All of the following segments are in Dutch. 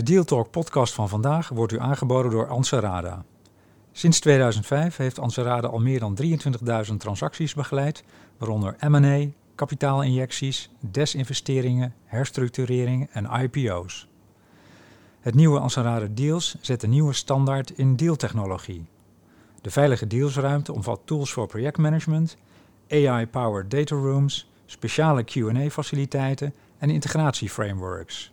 De Deal Talk podcast van vandaag wordt u aangeboden door Anserada. Sinds 2005 heeft Anserada al meer dan 23.000 transacties begeleid, waaronder M&A, kapitaalinjecties, desinvesteringen, herstructureringen en IPO's. Het nieuwe Anserada Deals zet een nieuwe standaard in dealtechnologie. De veilige dealsruimte omvat tools voor projectmanagement, AI-powered data rooms, speciale Q&A-faciliteiten en integratieframeworks.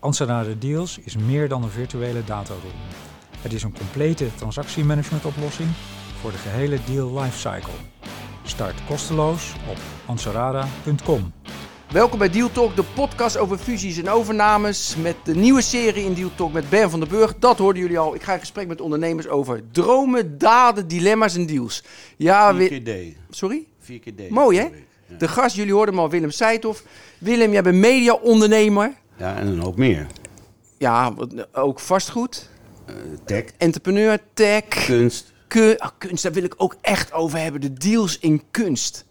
Anserada Deals is meer dan een virtuele dataroom. Het is een complete transactiemanagementoplossing voor de gehele deal lifecycle. Start kosteloos op anserada.com. Welkom bij Deal Talk, de podcast over fusies en overnames. Met de nieuwe serie in Deal Talk met Ben van den Burg. Dat hoorden jullie al. Ik ga in gesprek met ondernemers over dromen, daden, dilemma's en deals. Ja, Vier keer D. Sorry? Vier keer D. Mooi, hè? Ja. De gast, jullie hoorden hem al, Willem Seithoff. Willem, jij bent media-ondernemer. Ja, en een hoop meer. Ja, ook vastgoed. Eh, tech, Entrepreneur, tech, kunst. ku- ah, kunst. Daar wil ik ook echt over hebben. De deals in kunst.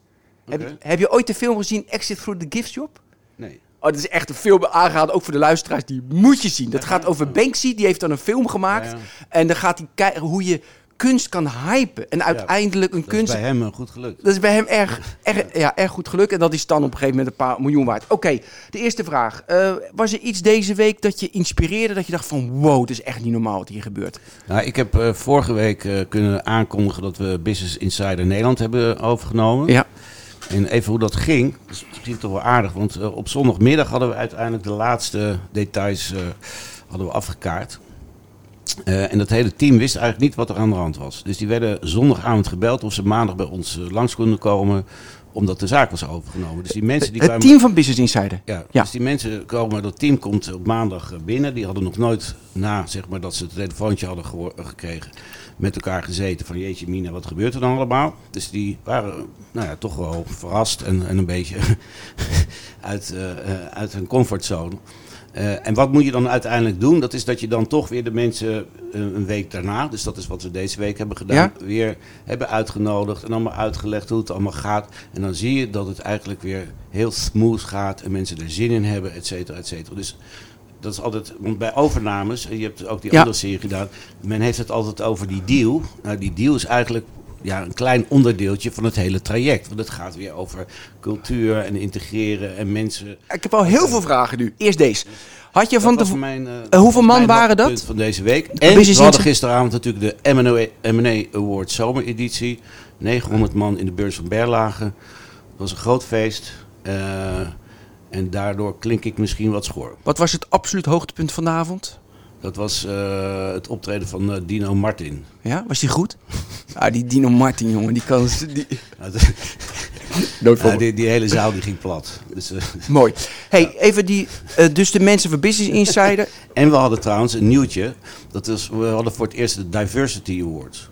Heb, heb je ooit de film gezien Exit Through the Gift Shop? Nee. Oh, dat is echt een film aangeraden, ook voor de luisteraars. Die moet je zien. Dat gaat over Banksy. Die heeft dan een film gemaakt. Ja, ja. En dan gaat hij kijken hoe je kunst kan hypen. En uiteindelijk een Dat is kunst... bij hem een goed geluk. Dat is bij hem erg, erg, ja, erg goed gelukt. En dat is dan op een gegeven moment een paar miljoen waard. Oké, de eerste vraag. Eh, was er iets deze week dat je inspireerde? Dat je dacht van wow, het is echt niet normaal wat hier gebeurt. Nou, ik heb eh, vorige week eh, kunnen aankondigen dat we Business Insider Nederland hebben overgenomen. Ja. En even hoe dat ging, dat is misschien toch wel aardig. Want op zondagmiddag hadden we uiteindelijk de laatste details hadden we afgekaart. Eh, en dat hele team wist eigenlijk niet wat er aan de hand was. Dus die werden zondagavond gebeld of ze maandag bij ons eh, langs konden komen. Omdat de zaak was overgenomen. Dus die mensen die Het kwamen... team van Business Insider. Ja, Ja. dus die mensen komen, dat team komt op maandag eh, binnen. Die hadden nog nooit na, zeg maar, dat ze het telefoontje hadden gekregen, met elkaar gezeten van jeetje mina, wat gebeurt er dan allemaal? Dus die waren, nou ja, toch wel verrast en, en een beetje uit, uit hun comfortzone. Eh, en wat moet je dan uiteindelijk doen? Dat is dat je dan toch weer de mensen eh, een week daarna, dus dat is wat we deze week hebben gedaan, weer hebben uitgenodigd en allemaal uitgelegd hoe het allemaal gaat. En dan zie je dat het eigenlijk weer heel smooth gaat en mensen er zin in hebben, et cetera, et cetera. Dus dat is altijd, want bij overnames, je hebt ook die Ja. andere serie gedaan, men heeft het altijd over die deal. Nou, die deal is eigenlijk ja, een klein onderdeeltje van het hele traject. Want het gaat weer over cultuur en integreren en mensen. Ik heb al heel veel vragen nu. Eerst deze. Had je van Dat mijn, eh, Eh, hoeveel man waren dat? van deze week. En we hadden gisteravond natuurlijk de M&A M&A Award zomereditie. 900 man in de beurs van Berlage. Het was een groot feest. Eh, en daardoor klink ik misschien wat schoor. Wat was het absoluut hoogtepunt van de avond? Dat was eh, het optreden van eh, Dino Martin. Ja, was die goed? Ah, die Dino Martin, jongen, die kan... Die... Nou, ja, die, die hele zaal die ging plat. Dus, eh, Mooi. Hey, even die... dus de mensen van Business Insider... en we hadden trouwens een nieuwtje. Dat is, we hadden voor het eerst de Diversity Awards.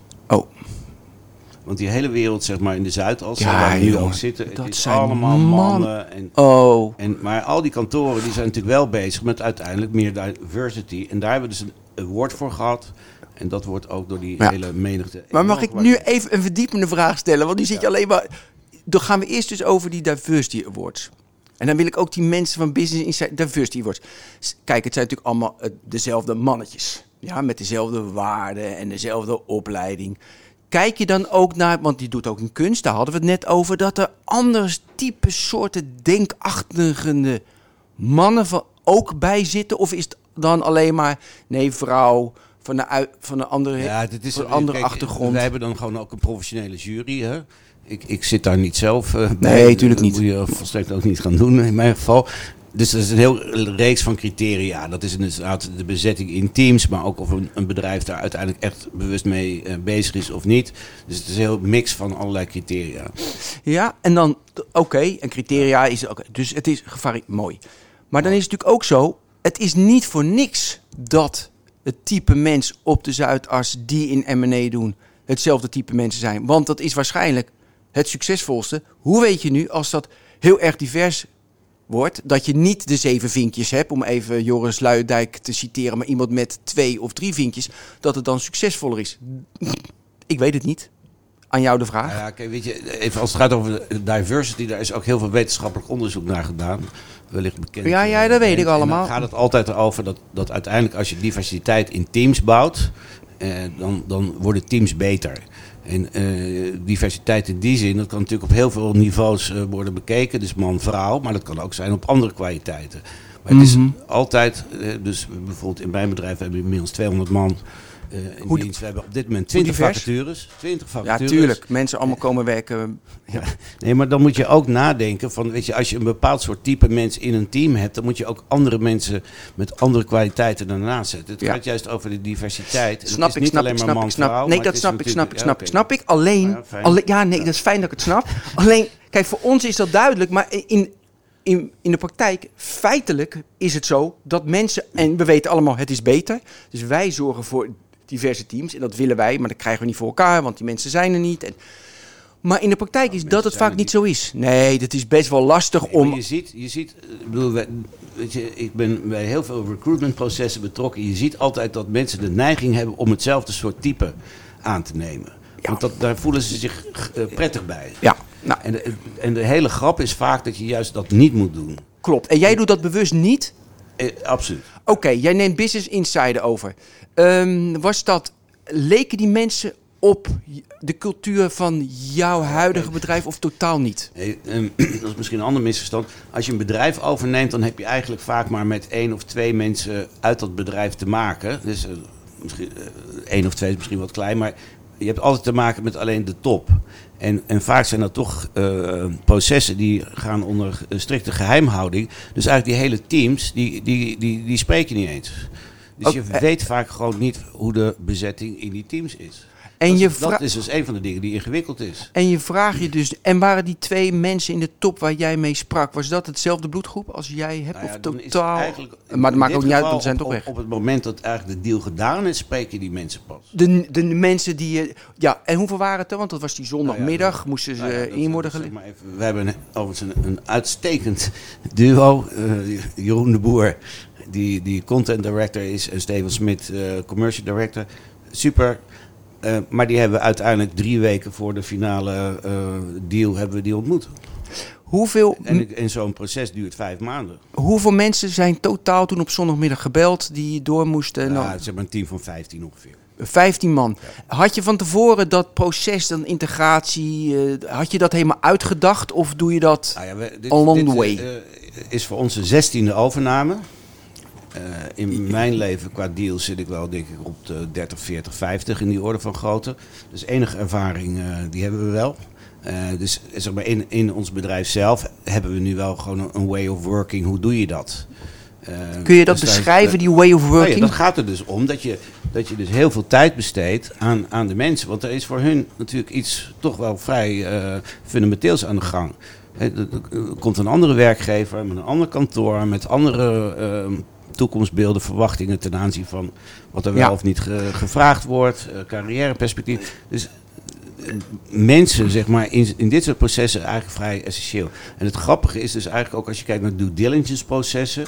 Want die hele wereld, zeg maar, in de Zuidas, Ja, waar we nu ook zitten, dat is zijn allemaal man- mannen. En, oh. en, maar al die kantoren die zijn natuurlijk wel bezig met uiteindelijk meer diversity. En daar hebben we dus een award voor gehad. En dat wordt ook door die Ja. hele menigte... Maar mag ik nu even een verdiepende vraag stellen? Want die zit je alleen maar... Dan gaan we eerst dus over die Diversity Awards. En dan wil ik ook die mensen van Business Insider Diversity Awards. Kijk, het zijn natuurlijk allemaal eh, dezelfde mannetjes. Ja, met dezelfde waarden en dezelfde opleiding. Kijk je dan ook naar, want die doet ook in kunst, daar hadden we het net over, dat er anders type soorten denkachtige mannen van ook bij zitten? Of is het dan alleen maar, nee, vrouw van een, van een andere, Ja, dit is een andere kijk, achtergrond? Wij hebben dan gewoon ook een professionele jury. Hè? Ik, ik zit daar niet zelf eh, bij. Nee, tuurlijk niet. Dat moet je volstrekt ook niet gaan doen in mijn geval. Dus dat is een heel reeks van criteria. Dat is inderdaad de bezetting in teams, maar ook of een, een bedrijf daar uiteindelijk echt bewust mee eh, bezig is of niet. Dus het is een heel mix van allerlei criteria. Ja, en dan, oké, en criteria is oké. Dus het is gevarieerd, mooi. Maar dan is het natuurlijk ook zo, het is niet voor niks dat het type mens op de Zuidas die in M&A doen, hetzelfde type mensen zijn. Want dat is waarschijnlijk het succesvolste. Hoe weet je nu, als dat heel erg divers wordt, dat je niet de zeven vinkjes hebt, om even Joris Luijendijk te citeren, maar iemand met twee of drie vinkjes, dat het dan succesvoller is? Ik weet het niet. aan jou de vraag. Nou ja, kijk, weet je, even als het gaat over diversity, daar is ook heel veel wetenschappelijk onderzoek naar gedaan. Wellicht bekend. Ja, ja, dat weet ik allemaal. Dan gaat het altijd over dat, dat uiteindelijk als je diversiteit in teams bouwt, eh, dan, dan worden teams beter. En eh, diversiteit in die zin, dat kan natuurlijk op heel veel niveaus eh, worden bekeken. Dus man-vrouw, maar dat kan ook zijn op andere kwaliteiten. Maar het is Mhm. altijd, eh, dus bijvoorbeeld in mijn bedrijf hebben we inmiddels 200 man eh, in Hoe dienst. We hebben op dit moment hoe 20 divers? vacatures. 20 Ja, vacatures. tuurlijk. Mensen allemaal komen werken. Nee, maar dan moet je ook nadenken van, weet je, als je een bepaald soort type mensen in een team hebt, dan moet je ook andere mensen met andere kwaliteiten daarnaast zetten. Het Ja. gaat juist over de diversiteit. En Snap is ik, niet snap alleen ik, snap ik, snap vrouw, Nee, dat snap ik, snap ik, snap ik, ja, snap ik. Alleen, Ja, ja, nee, dat is fijn dat ik het snap. Alleen, kijk, voor ons is dat duidelijk, maar in, in, in de praktijk, feitelijk is het zo dat mensen, en we weten allemaal, het is beter. Dus wij zorgen voor diverse teams en dat willen wij, maar dat krijgen we niet voor elkaar, want die mensen zijn er niet. En, maar in de praktijk is dat het vaak niet zo is. Nee, dat is best wel lastig Nee, om... je ziet, je ziet eh, ik bedoel, weet je, ik ben bij heel veel recruitmentprocessen betrokken. Je ziet altijd dat mensen de neiging hebben om hetzelfde soort type aan te nemen. Ja. Want dat, daar voelen ze zich eh, prettig bij. Ja, nou, En de, en de hele grap is vaak dat je juist dat niet moet doen. klopt. En jij doet dat bewust niet? Eh, absoluut. Oké, jij neemt Business Insider over. Ehm, was dat, leken die mensen op de cultuur van jouw huidige bedrijf of totaal niet? Nee, ehm, dat is misschien een ander misverstand. Als je een bedrijf overneemt, dan heb je eigenlijk vaak maar met één of twee mensen uit dat bedrijf te maken. Dus eh, misschien eh, één of twee is misschien wat klein, maar je hebt altijd te maken met alleen de top. En, en vaak zijn dat toch eh, processen die gaan onder eh, strikte geheimhouding. Dus eigenlijk die hele teams, die, die, die, die spreek je niet eens. Dus je eh, weet vaak gewoon niet hoe de bezetting in die teams is. En dat, je, dat is dus een van de dingen die ingewikkeld is. en je vraagt je dus, en waren die twee mensen in de top waar jij mee sprak, was dat hetzelfde bloedgroep als jij hebt Nou ja, of totaal? eigenlijk- maar in maakt ook niet uit, want ze zijn op, toch weg. Op, het moment dat eigenlijk de deal gedaan is, spreek je die mensen pas. De, de mensen die je. Ja, en hoeveel waren het er? Want dat was die zondagmiddag. Nou ja, moesten ze Nou ja, dat- in worden zeg gelegd. maar we hebben overigens een, een uitstekend duo. eh, Jeroen de Boer, die, die content director is, en Steven Smit, eh, commercial director. Super. Eh, maar die hebben we uiteindelijk drie weken voor de finale eh, deal hebben we die ontmoet. Hoeveel, En, en zo'n proces duurt vijf maanden. hoeveel mensen zijn totaal toen op zondagmiddag gebeld die door moesten? En dan- Ja, zeg maar een team van 15 ongeveer. 15 man. Had je van tevoren dat proces, dan integratie, eh, had je dat helemaal uitgedacht of doe je dat? Nou ja, we, dit, Along dit, the way. eh, is voor onze zestiende overname. Eh, in mijn leven qua deals zit ik wel denk ik op de 30, 40, 50 in die orde van grootte. Dus enige ervaring eh, die hebben we wel. Eh, dus zeg maar in, in ons bedrijf zelf hebben we nu wel gewoon een, way of working. Hoe doe je dat? Kun je dat dus beschrijven, die way of nou ja, working? dat gaat er dus om dat je, dat je dus heel veel tijd besteedt aan, aan de mensen. Want er is voor hun natuurlijk iets toch wel vrij fundamenteels aan de gang. Er komt een andere werkgever met een ander kantoor, met andere eh, toekomstbeelden, verwachtingen ten aanzien van wat er wel Ja. of niet ge- gevraagd wordt, eh, carrièreperspectief. Dus eh, mensen, zeg maar, in, in dit soort processen eigenlijk vrij essentieel. En het grappige is dus eigenlijk ook als je kijkt naar due diligence processen,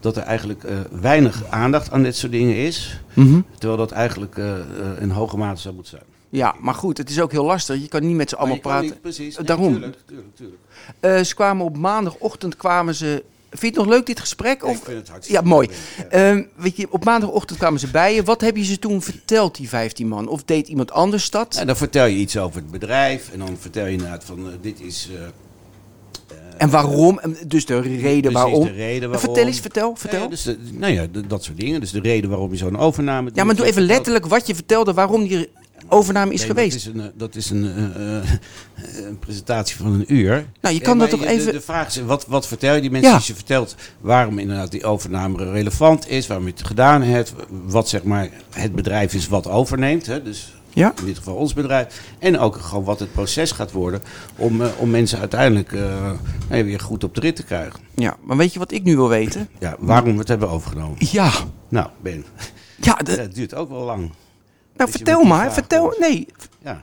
dat er eigenlijk eh, weinig aandacht aan dit soort dingen is. Mhm. Terwijl dat eigenlijk eh, in hoge mate zou moeten zijn. Ja, maar goed, het is ook heel lastig. Je kan niet met ze allemaal praten. niet- precies. Nee, Daarom. Tuurlijk, tuurlijk, tuurlijk. Eh, ze kwamen op maandagochtend kwamen ze. Vind je het nog leuk dit gesprek? Ja, Of? ik vind het hartstikke Ja, mooi. ja. Ehm, weet je, op maandagochtend kwamen ze bij je. Wat heb je ze toen verteld, die 15 man? Of deed iemand anders dat? En dan vertel je iets over het bedrijf. En dan vertel je inderdaad van eh, dit is... eh, eh, En waarom? En Dus de reden waarom. de reden waarom. Vertel eens, vertel, vertel. Ja, Ja, dus de- nou ja, de- dat soort dingen. Dus de reden waarom je zo'n overname doet. maar doe even Vertel- letterlijk wat je vertelde, waarom die overname is Nee, geweest. Dat is een, eh, dat is een, eh, eh, een presentatie van een uur. Nou, je kan dat toch even... De, de vraag is, wat, wat vertel je die mensen Ja. als je vertelt waarom inderdaad die overname relevant is, waarom je het gedaan hebt, wat zeg maar het bedrijf is wat overneemt. Hè? Dus Ja? in dit geval ons bedrijf. En ook gewoon wat het proces gaat worden om, eh, om mensen uiteindelijk eh, weer goed op de rit te krijgen. Ja, maar weet je wat ik nu wil weten? Ja, waarom we het hebben overgenomen. Ja, Nou, Ben, ja, de- dat duurt ook wel lang. Nou vertel maar, vertel, nee, Ja.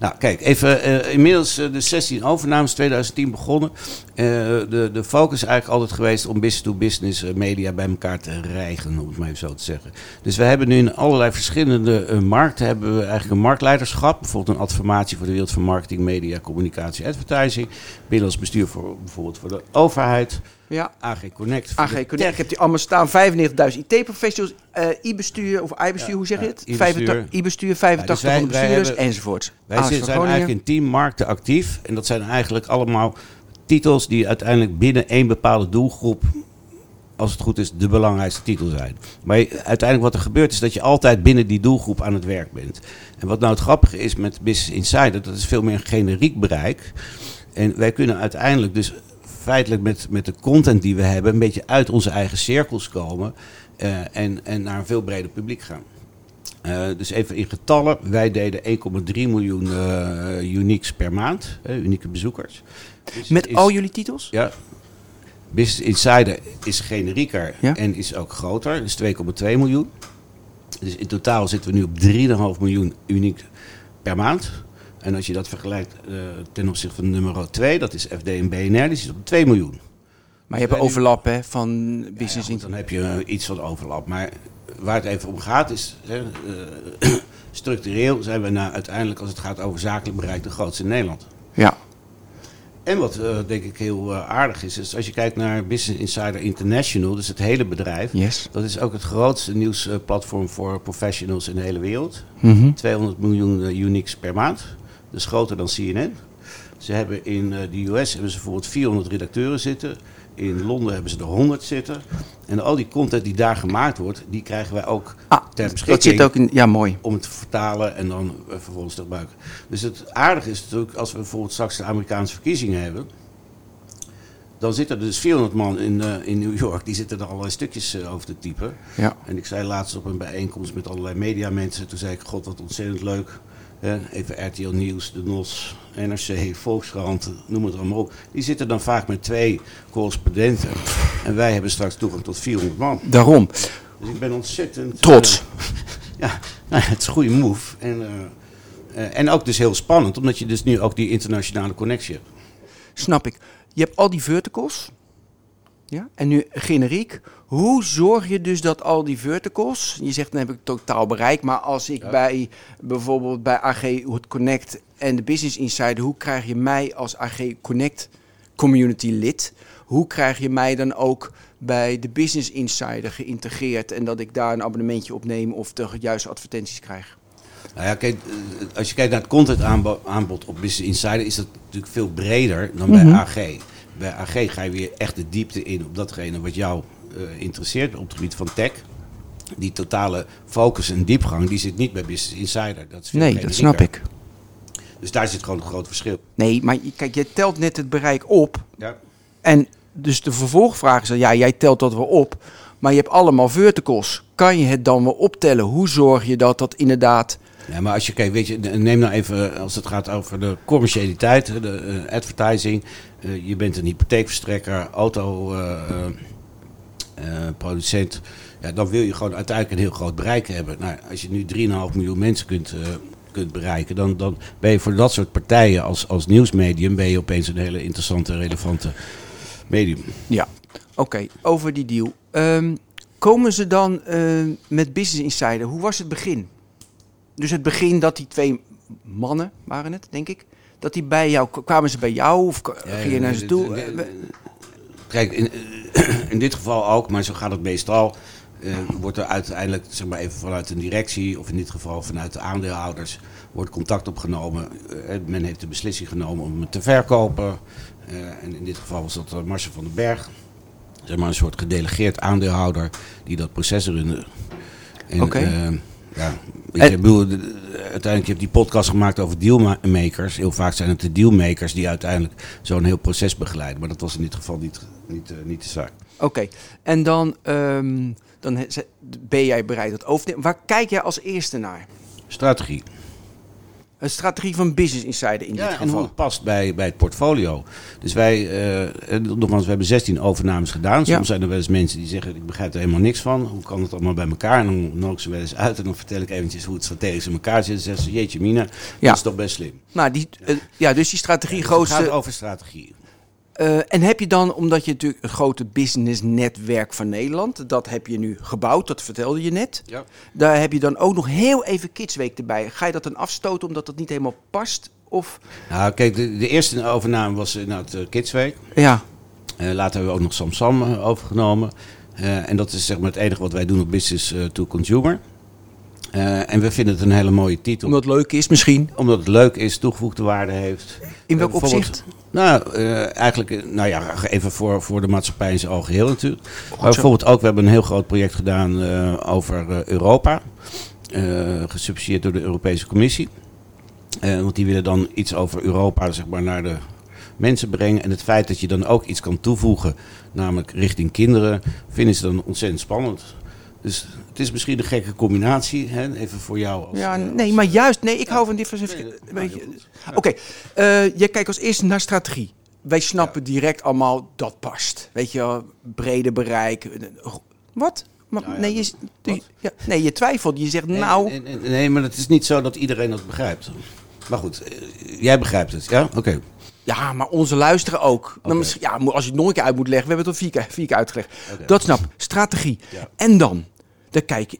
Nou, kijk, even eh, inmiddels eh, de 16 overnames 2010 begonnen. Eh, de, de focus is eigenlijk altijd geweest om business-to-business media bij elkaar te rijgen, om het maar even zo te zeggen. Dus we hebben nu in allerlei verschillende markten hebben we eigenlijk een marktleiderschap. Bijvoorbeeld een adformatie voor de wereld van marketing, media, communicatie, advertising. Binnenlands bestuur voor bijvoorbeeld voor de overheid. Ja. AG Connect. AG Connect, ik heb die allemaal staan. 95.000 IT-professionals, i-bestuur of i-bestuur, hoe zeg je ja, het? i-bestuur. 85 I-bestuur, 85 wij- van de wij bestuurders hebben- enzovoort. Wij zijn eigenlijk in tien markten actief. En dat zijn eigenlijk allemaal titels die uiteindelijk binnen één bepaalde doelgroep, als het goed is, de belangrijkste titel zijn. Maar uiteindelijk wat er gebeurt is dat je altijd binnen die doelgroep aan het werk bent. En wat nou het grappige is met Business Insider, dat is veel meer een generiek bereik. En wij kunnen uiteindelijk dus feitelijk met, met de content die we hebben, een beetje uit onze eigen cirkels komen. eh, en, en naar een veel breder publiek gaan. Eh, dus even in getallen. Wij deden 1,3 miljoen eh, uniques per maand. eh, unieke bezoekers. Dus Met is- al jullie titels? Ja. Business Insider is generieker Ja. en is ook groter. Dus 2,2 miljoen. Dus in totaal zitten we nu op 3,5 miljoen uniek per maand. En als je dat vergelijkt ten opzichte van nummer 2, dat is FD en BNR, die zit op 2 miljoen. Maar je hebt overlap hè, van Ja, business goed, in. dan heb je iets van overlap. Maar waar het even om gaat is, hè, eh, structureel zijn we nou uiteindelijk als het gaat over zakelijk bereik de grootste in Nederland. Ja. En wat eh, denk ik heel eh, aardig is, is als je kijkt naar Business Insider International, dus het hele bedrijf. Yes. Dat is ook het grootste nieuwsplatform voor professionals in de hele wereld. Mhm. 200 miljoen uniques per maand. Dus groter dan CNN. Ze hebben in de US hebben ze bijvoorbeeld 400 redacteuren zitten. In Londen hebben ze er 100 zitten. En al die content die daar gemaakt wordt, die krijgen wij ook Ah, ter dat beschikking. zit ook in. Ja, mooi. Om het te vertalen en dan eh, vervolgens te gebruiken. Dus het aardige is natuurlijk, als we bijvoorbeeld straks de Amerikaanse verkiezingen hebben. Dan zitten er dus 400 man in, eh, in New York, die zitten er allerlei stukjes eh, over te typen. Ja. En ik zei laatst op een bijeenkomst met allerlei mediamensen, toen zei ik, god wat ontzettend leuk. Even RTL Nieuws, De NOS, NRC, Volkskrant, noem het allemaal op. Die zitten dan vaak met twee correspondenten. En wij hebben straks toegang tot 400 man. Daarom. Dus ik ben ontzettend... Trots. eh, ja, nou, het is een goede move. En, eh, eh, en ook dus heel spannend, omdat je dus nu ook die internationale connectie hebt. Snap ik. Je hebt al die verticals. Ja? En nu generiek. Hoe zorg je dus dat al die verticals, je zegt dan heb ik totaal bereik, maar als ik Ja. bij bijvoorbeeld bij AG Connect en de Business Insider, hoe krijg je mij als AG Connect community lid? Hoe krijg je mij dan ook bij de Business Insider geïntegreerd en dat ik daar een abonnementje op neem of de juiste advertenties krijg? Nou ja, kijk, eh, als je kijkt naar het contentaanbod op Business Insider, is dat natuurlijk veel breder dan bij Mhm. AG. Bij AG ga je weer echt de diepte in op datgene wat jou eh, interesseert op het gebied van tech. Die totale focus en diepgang, die zit niet bij Business Insider. Dat is veel Nee, dat snap ik. Dus daar zit gewoon een groot verschil. Nee, maar kijk, je telt net het bereik op Ja. En dus de vervolgvraag is dan, ja, jij telt dat wel op, maar je hebt allemaal verticals. Kan je het dan wel optellen? Hoe zorg je dat dat inderdaad... Ja, maar als je kijkt, weet je, neem nou even als het gaat over de commercialiteit, de eh, advertising. Eh, je bent een hypotheekverstrekker, autoproducent. ja, dan wil je gewoon uiteindelijk een heel groot bereik hebben. Nou, als je nu 3,5 miljoen mensen kunt, eh, kunt bereiken, dan, dan ben je voor dat soort partijen als, als nieuwsmedium ben je opeens een hele interessante, relevante medium. Ja, oké, over die deal. Ehm, komen ze dan eh, met Business Insider? Hoe was het begin? Dus het begin dat die twee mannen, waren het, denk ik, dat die bij jou, kwamen ze bij jou of ging je naar ze toe? Eh, Kijk, in, in dit geval ook, maar zo gaat het meestal. eh, wordt er uiteindelijk, zeg maar even vanuit een directie, of in dit geval vanuit de aandeelhouders, wordt contact opgenomen. Eh, men heeft de beslissing genomen om het te verkopen. En in dit geval was dat Marcel van den Berg. Zeg maar een soort gedelegeerd aandeelhouder die dat proces runde. Oké. Ja, weet En- ik bedoel, de- de- uiteindelijk heb je die podcast gemaakt over dealmakers. Heel vaak zijn het de dealmakers die uiteindelijk zo'n heel proces begeleiden. Maar dat was in dit geval niet, niet, eh, niet de zaak. Oké, en dan, ehm, dan ben jij bereid dat over te nemen. Waar kijk jij als eerste naar? Strategie. Een strategie van Business Insider in Ja, dit en hoe geval. het past bij, bij het portfolio. Dus wij, eh, nogmaals, we hebben 16 overnames gedaan. Soms Ja. zijn er wel eens mensen die zeggen, ik begrijp er helemaal niks van. Hoe kan het allemaal bij elkaar? En dan nodig ik ze wel eens uit en dan vertel ik eventjes hoe het strategisch in elkaar zit. En zeggen ze, jeetje mina, Ja. dat is toch best slim. Nou, die, eh, ja, dus die strategie Dus het gaat over strategie. Eh, en heb je dan, omdat je natuurlijk het grote businessnetwerk van Nederland, dat heb je nu gebouwd, dat vertelde je net. Ja. Daar heb je dan ook nog heel even Kidsweek erbij. Ga je dat dan afstoten omdat dat niet helemaal past? Of Nou, kijk, de, de eerste overname was nou, het Kidsweek. ja, Eh, later hebben we ook nog Samsam eh, overgenomen. Eh, en dat is zeg maar het enige wat wij doen op business eh, to consumer. Eh, en we vinden het een hele mooie titel. omdat het leuk is misschien. Omdat het leuk is, toegevoegde waarde heeft. In welk Eh, opzicht? Nou, eh, eigenlijk, nou ja, even voor, voor de maatschappij in zijn algeheel natuurlijk. maar bijvoorbeeld ook, we hebben een heel groot project gedaan eh, over eh, Europa. eh, gesubsidieerd door de Europese Commissie. Eh, want die willen dan iets over Europa zeg maar, naar de mensen brengen. En het feit dat je dan ook iets kan toevoegen, namelijk richting kinderen, vinden ze dan ontzettend spannend. Dus het is misschien een gekke combinatie, hè? even voor jou. Als, Ja, eh, nee, als- maar juist, nee, ik hou van diversificatie. Nee. Oké, eh, jij kijkt als eerste naar strategie. Wij snappen direct allemaal dat past. Weet je, brede bereik. Wat? Maar, Nou nee, je, wat? nee, je twijfelt. Je zegt Nee, nou. nee, nee, maar het is niet zo dat iedereen dat begrijpt. Maar goed, eh, jij begrijpt het, ja? Oké. Ja, maar onze luisteren ook. Dan ja, als je het nog een keer uit moet leggen. We hebben het al vier keer, vier keer uitgelegd. Dat snap. Strategie. Ja. En dan? Dan kijk je.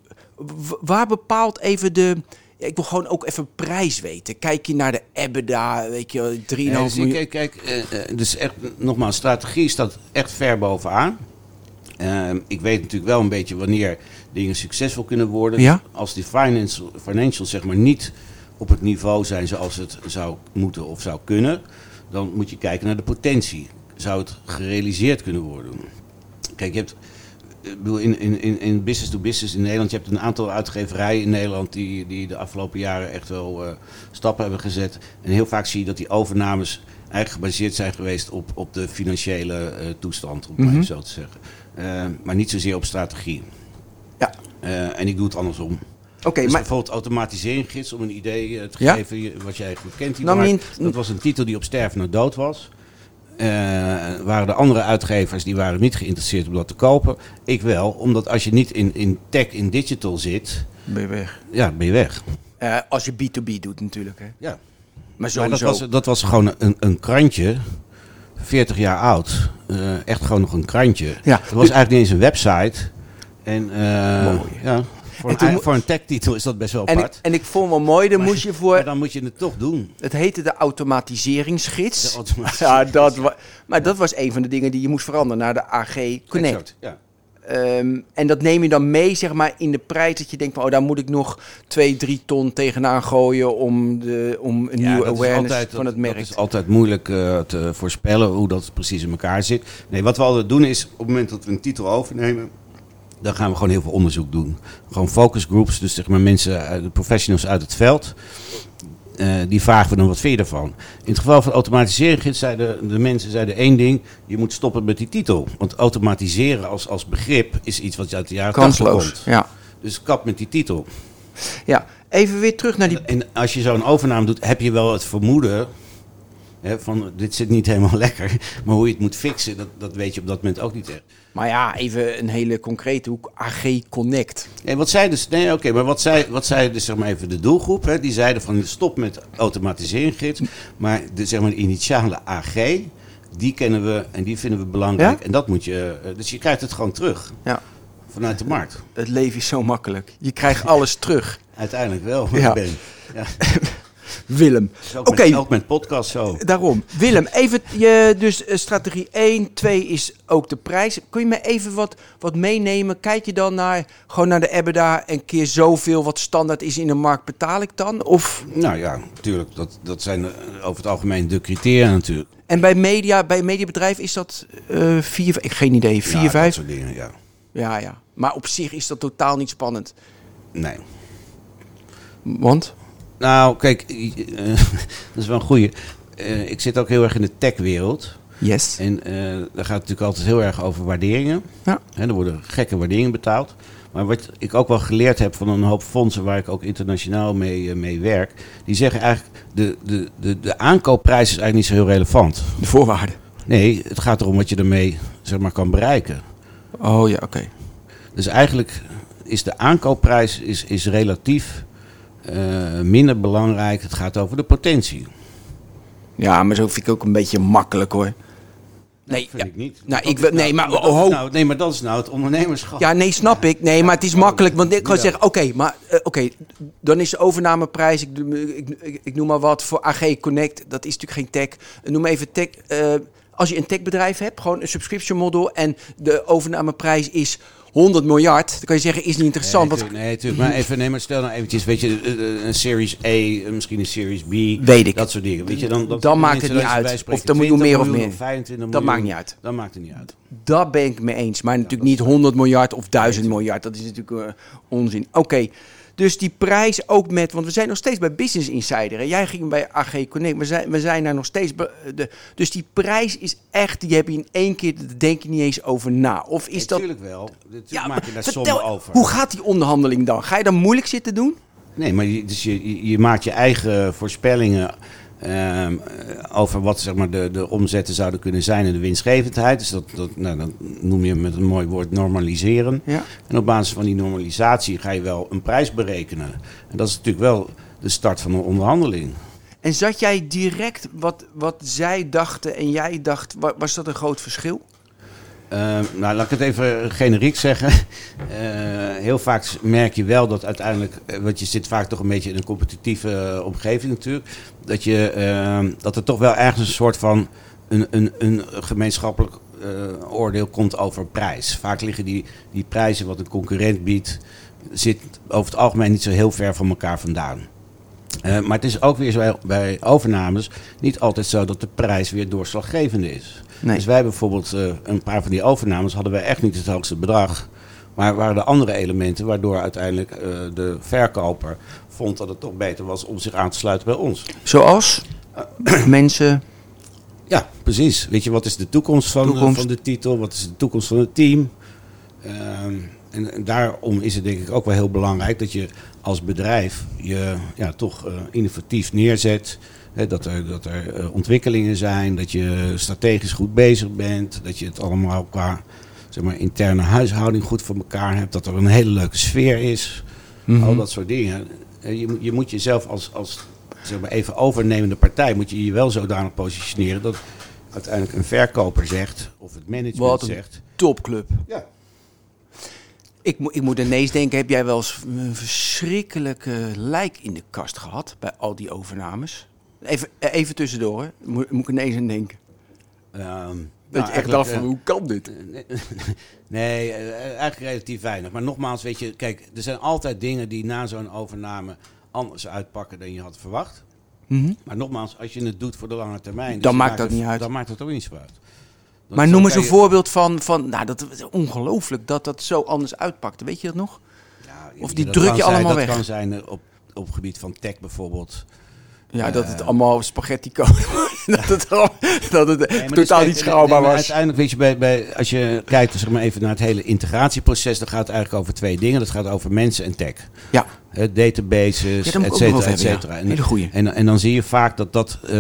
Waar bepaalt even de... ja, ik wil gewoon ook even prijs weten. Kijk je naar de EBITDA, weet je, 3,5 Nee, dus miljoen. kijk, kijk eh, eh, dus echt, nogmaals, strategie staat echt ver bovenaan. Ehm, ik weet natuurlijk wel een beetje wanneer dingen succesvol kunnen worden. Ja. Als die financial, financials zeg maar niet op het niveau zijn zoals het zou moeten of zou kunnen, dan moet je kijken naar de potentie. Zou het gerealiseerd kunnen worden? Kijk, je hebt bedoel, in, in, in, in business to business in Nederland, je hebt een aantal uitgeverijen in Nederland die, die de afgelopen jaren echt wel eh, stappen hebben gezet. En heel vaak zie je dat die overnames eigenlijk gebaseerd zijn geweest op, op de financiële eh, toestand, om het maar Mhm. zo te zeggen. Eh, maar niet zozeer op strategie. Ja. En ik doe het andersom. Oké, dus maar bijvoorbeeld automatiseringsgids, om een idee te Ja? geven, wat jij eigenlijk kent. Die Nou, min- dat was een titel die op sterven naar dood was. Eh, waren de andere uitgevers die waren niet geïnteresseerd om dat te kopen. Ik wel, omdat als je niet in, in tech, in digital zit, ben je weg. ja, ben je weg. Eh, als je B2B doet natuurlijk. Hè. Ja. Maar Maar sowieso. dat was, dat was gewoon een, een krantje, 40 jaar oud. Eh, echt gewoon nog een krantje. Ja. Het was eigenlijk niet eens een website. En Mooi. ja, voor, En een, voor een tech-titel is dat best wel en, ik, apart. en ik vond wel mooi, dan moest je voor... Maar dan moet je het toch doen. Het heette de automatiseringsgids. De automatisering. Ja, dat wa- maar dat was een van de dingen die je moest veranderen naar de AG Connect. Exact, ja. Ehm, en dat neem je dan mee, zeg maar, in de prijs dat je denkt van, oh, daar moet ik nog 2, 3 ton tegenaan gooien om, de, om een Ja, nieuwe awareness altijd- van het merk. Dat is altijd moeilijk eh, te voorspellen hoe dat precies in elkaar zit. Nee, wat we altijd doen is, op het moment dat we een titel overnemen, dan gaan we gewoon heel veel onderzoek doen. Gewoon focus groups, dus zeg maar mensen, de professionals uit het veld. eh, die vragen we dan, wat vind je ervan? In het geval van automatisering zeiden de mensen zeiden één ding. Je moet stoppen met die titel. Want automatiseren als, als begrip is iets wat uit de jaren 80 Kansloos. komt. Ja. Dus kap met die titel. ja, even weer terug naar die... En als je zo'n overname doet, heb je wel het vermoeden. Hè, van dit zit niet helemaal lekker. Maar hoe je het moet fixen, dat, dat weet je op dat moment ook niet echt. Maar ja, even een hele concrete hoek. AG Connect. Nee, wat zei dus, nee, oké, maar wat zei, wat zei dus zeg maar even de doelgroep? Hè? Die zeiden van stop met automatiseringsgids. Maar de, zeg maar, de initiale AG, die kennen we en die vinden we belangrijk. Ja? En dat moet je, eh, dus je krijgt het gewoon terug Ja, vanuit de markt. het leven is zo makkelijk. Je krijgt alles terug. Uiteindelijk wel, Ja. Ben. Ja, Willem. Oké, ook met podcast zo. daarom. Willem, even je, dus eh, strategie 1, 2 is ook de prijs. Kun je me even wat, wat meenemen? Kijk je dan naar, gewoon naar de EBITDA en keer zoveel wat standaard is in de markt, betaal ik dan? Of, Nou ja, natuurlijk. Dat, dat zijn eh, over het algemeen de criteria natuurlijk. en bij media, bij mediabedrijf is dat eh vier, ik geen idee, vier, ja, vijf? Dat soort dingen, ja. Ja, ja. Maar op zich is dat totaal niet spannend. Nee. Want? Nou, kijk, dat is wel een goeie. Eh, ik zit ook heel erg in de techwereld. Yes. En eh daar gaat het natuurlijk altijd heel erg over waarderingen. Ja. Hè, er worden gekke waarderingen betaald. Maar wat ik ook wel geleerd heb van een hoop fondsen waar ik ook internationaal mee, eh, mee werk, die zeggen eigenlijk de, de, de, de aankoopprijs is eigenlijk niet zo heel relevant. De voorwaarden. Nee, het gaat erom wat je ermee zeg maar, kan bereiken. Oh ja, oké. Dus eigenlijk is de aankoopprijs is, is relatief eh, minder belangrijk. Het gaat over de potentie. Ja, maar zo vind ik ook een beetje makkelijk hoor. Nee, vind ja. ik niet. Nou, ik nee, maar- oh, nou, nee, maar dat is nou het ondernemerschap. Ja, nee, snap ik. Nee, maar het is makkelijk. Want ik kan zeggen, oké, maar eh, oké, dan is de overnameprijs, ik, ik, ik, noem maar wat, voor AG Connect, dat is natuurlijk geen tech. Eh, Noem even tech. als je een techbedrijf hebt, gewoon een subscription model en de overnameprijs is 100 miljard, dan kan je zeggen, is niet interessant. Nee, want, tuurlijk, nee, tuurlijk. Maar even, nee, maar stel nou eventjes, weet je, eh, eh, een Series A, eh, misschien een Series B. Weet ik. Dat soort dingen. Weet je, dan, dat, Dan maakt het niet dat uit. Of dan moet je 20 meer of miljoen meer. 25 Dat miljoen, maakt niet uit. Dat maakt het niet uit. Daar ben ik mee eens. Maar natuurlijk niet 100 miljard of 1000 miljard. Dat is natuurlijk onzin. Oké, dus die prijs ook met... Want we zijn nog steeds bij Business Insider. Hè? Jij ging bij AG Connect. We zijn, we zijn daar nog steeds... be- De, dus die prijs is echt... Die heb je in één keer... Daar denk je niet eens over na. Of is dat... Natuurlijk wel. Natuurlijk Ja, maak je daar sommen over. Hoe gaat die onderhandeling dan? Ga je dan moeilijk zitten doen? Nee, maar je, dus je- je maakt je eigen voorspellingen ehm, eh, over wat zeg maar, de, de omzetten zouden kunnen zijn en de winstgevendheid. Dus dat, dat, nou, dat noem je met een mooi woord normaliseren. Ja. En op basis van die normalisatie ga je wel een prijs berekenen. En dat is natuurlijk wel de start van een onderhandeling. En zat jij direct wat, wat zij dachten en jij dacht... wa- Was dat een groot verschil? Eh, nou, laat ik het even generiek zeggen. Eh, heel vaak merk je wel dat uiteindelijk, eh, want je zit vaak toch een beetje in een competitieve eh, omgeving natuurlijk, dat, je, eh, dat er toch wel ergens een soort van een, een, een gemeenschappelijk oordeel komt over prijs. Vaak liggen die, die prijzen wat een concurrent biedt, zit over het algemeen niet zo heel ver van elkaar vandaan. Maar het is ook weer zo bij overnames niet altijd zo dat de prijs weer doorslaggevende is. Nee. Dus wij hebben bijvoorbeeld eh, een paar van die overnames hadden wij echt niet het hoogste bedrag. Maar waren er andere elementen waardoor uiteindelijk eh, de verkoper vond dat het toch beter was om zich aan te sluiten bij ons. Zoals? Mensen... Ja, precies. Weet je, wat is de toekomst van, Toekomst. van de titel? Wat is de toekomst van het team? Ehm, en, en daarom is het denk ik ook wel heel belangrijk dat je als bedrijf je ja, toch eh, innovatief neerzet. Dat er, dat er eh, ontwikkelingen zijn, dat je strategisch goed bezig bent, dat je het allemaal qua zeg maar, interne huishouding goed voor elkaar hebt, dat er een hele leuke sfeer is. Al dat soort dingen. Eh, Je, moet- je moet jezelf als, als zeg maar even overnemende partij, moet je je wel zodanig positioneren dat uiteindelijk een verkoper zegt, of het management Wat een zegt. topclub. Ja. Ik, mo- ik moet ineens denken, heb jij wel eens een verschrikkelijke lijk in de kast gehad bij al die overnames? Even, eh, even tussendoor, hè. Moet, moet ik ineens aan denken. Ehm, Dat nou, je echt dacht van, eh, hoe kan dit? Nee, eh, eigenlijk relatief weinig. Maar nogmaals, weet je, kijk, er zijn altijd dingen die na zo'n overname anders uitpakken dan je had verwacht. Mhm. Maar nogmaals, als je het doet voor de lange termijn, dus Dan maakt maakt dat het- niet uit. Dan maakt het ook niet zo uit. Dat Maar noem eens een voorbeeld van, van nou, dat is ongelooflijk dat dat zo anders uitpakte. Weet je dat nog? Ja, Of die dat druk je zijn- allemaal dat weg. kan zijn eh, op, op gebied van tech bijvoorbeeld. Ja, Eh. dat het allemaal spaghetti code dat het, dat het Nee, totaal dus niet schaalbaar nee, was. Uiteindelijk, weet je, bij, bij, als je kijkt zeg maar even naar het hele integratieproces, dan gaat het eigenlijk over twee dingen. Dat gaat over mensen en tech. Ja, Hè, databases, Ja, et cetera, et cetera. ja. Hele goeie. En, en dan zie je vaak dat dat, eh,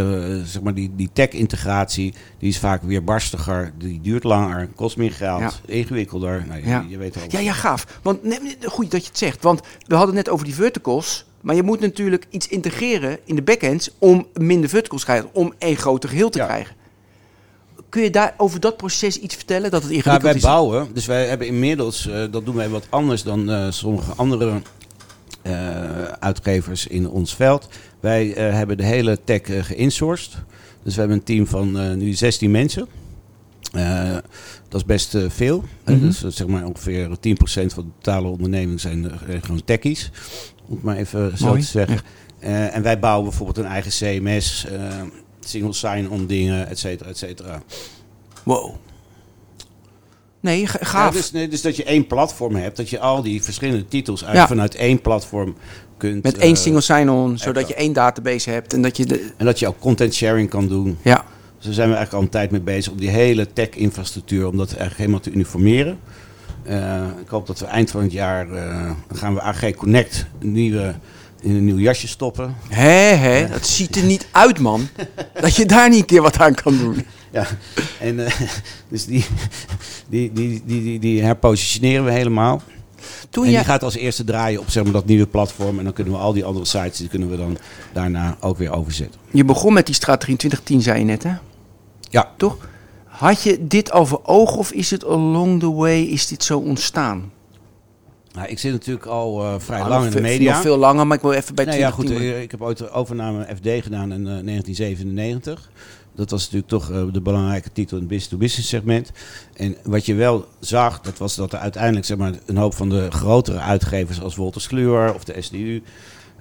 zeg maar die, die tech-integratie, die is vaak weer barstiger, die duurt langer, kost meer geld, Ja. ingewikkelder. Nou, je, Ja. je weet al. ja, ja, gaaf. Want nee, goed dat je het zegt. Want we hadden het net over die verticals. Maar je moet natuurlijk iets integreren in de backends om minder verticals te krijgen. Om één groter geheel te Ja. krijgen. Kun je daar over dat proces iets vertellen? Dat het Ja, ingewikkeld wij is? bouwen, dus wij hebben inmiddels, eh, dat doen wij wat anders dan eh, sommige andere eh, uitgevers in ons veld. Wij hebben de hele tech eh, geïnsourced. Dus we hebben een team van nu 16 mensen. Dat is best veel. Mhm. Dus zeg maar ongeveer 10% van de totale onderneming zijn gewoon techies. Om het maar even zo te zeggen. Eh, en wij bouwen bijvoorbeeld een eigen CMS, eh, single sign-on dingen, et cetera, et cetera. Wow. Nee, ga- gaaf. Ja, dus, nee, dus dat je één platform hebt, dat je al die verschillende titels eigenlijk Ja. vanuit één platform kunt. Met eh, één single sign-on, zodat je één database hebt. En dat je de... En dat je ook content sharing kan doen. Ja, Dus daar zijn we eigenlijk al een tijd mee bezig om die hele tech-infrastructuur, om dat eigenlijk helemaal te uniformeren. Eh, ik hoop dat we eind van het jaar eh, gaan we AG Connect een nieuwe, in een nieuw jasje stoppen. Hé, hé, dat ziet er niet uit, man. Dat je daar niet een keer wat aan kan doen. Ja, en eh, dus die, die, die, die, die, die herpositioneren we helemaal. Toen En die gaat als eerste draaien op zeg maar, dat nieuwe platform. En dan kunnen we al die andere sites, die kunnen we dan daarna ook weer overzetten. je begon met die strategie in 2010, zei je net, hè? Ja, Toch? Had je dit over ogen of is het along the way, is dit zo ontstaan? nou, ik zit natuurlijk al eh, vrij Nou, lang in de media. Nog veel langer, maar ik wil even bij Nee, ja, goed, 2010. eh, ik heb ooit de overname FD gedaan in eh, 1997. Dat was natuurlijk toch eh, de belangrijke titel in het business-to-business segment. En wat je wel zag, dat was dat er uiteindelijk zeg maar, een hoop van de grotere uitgevers als Wolters Kluwer of de SDU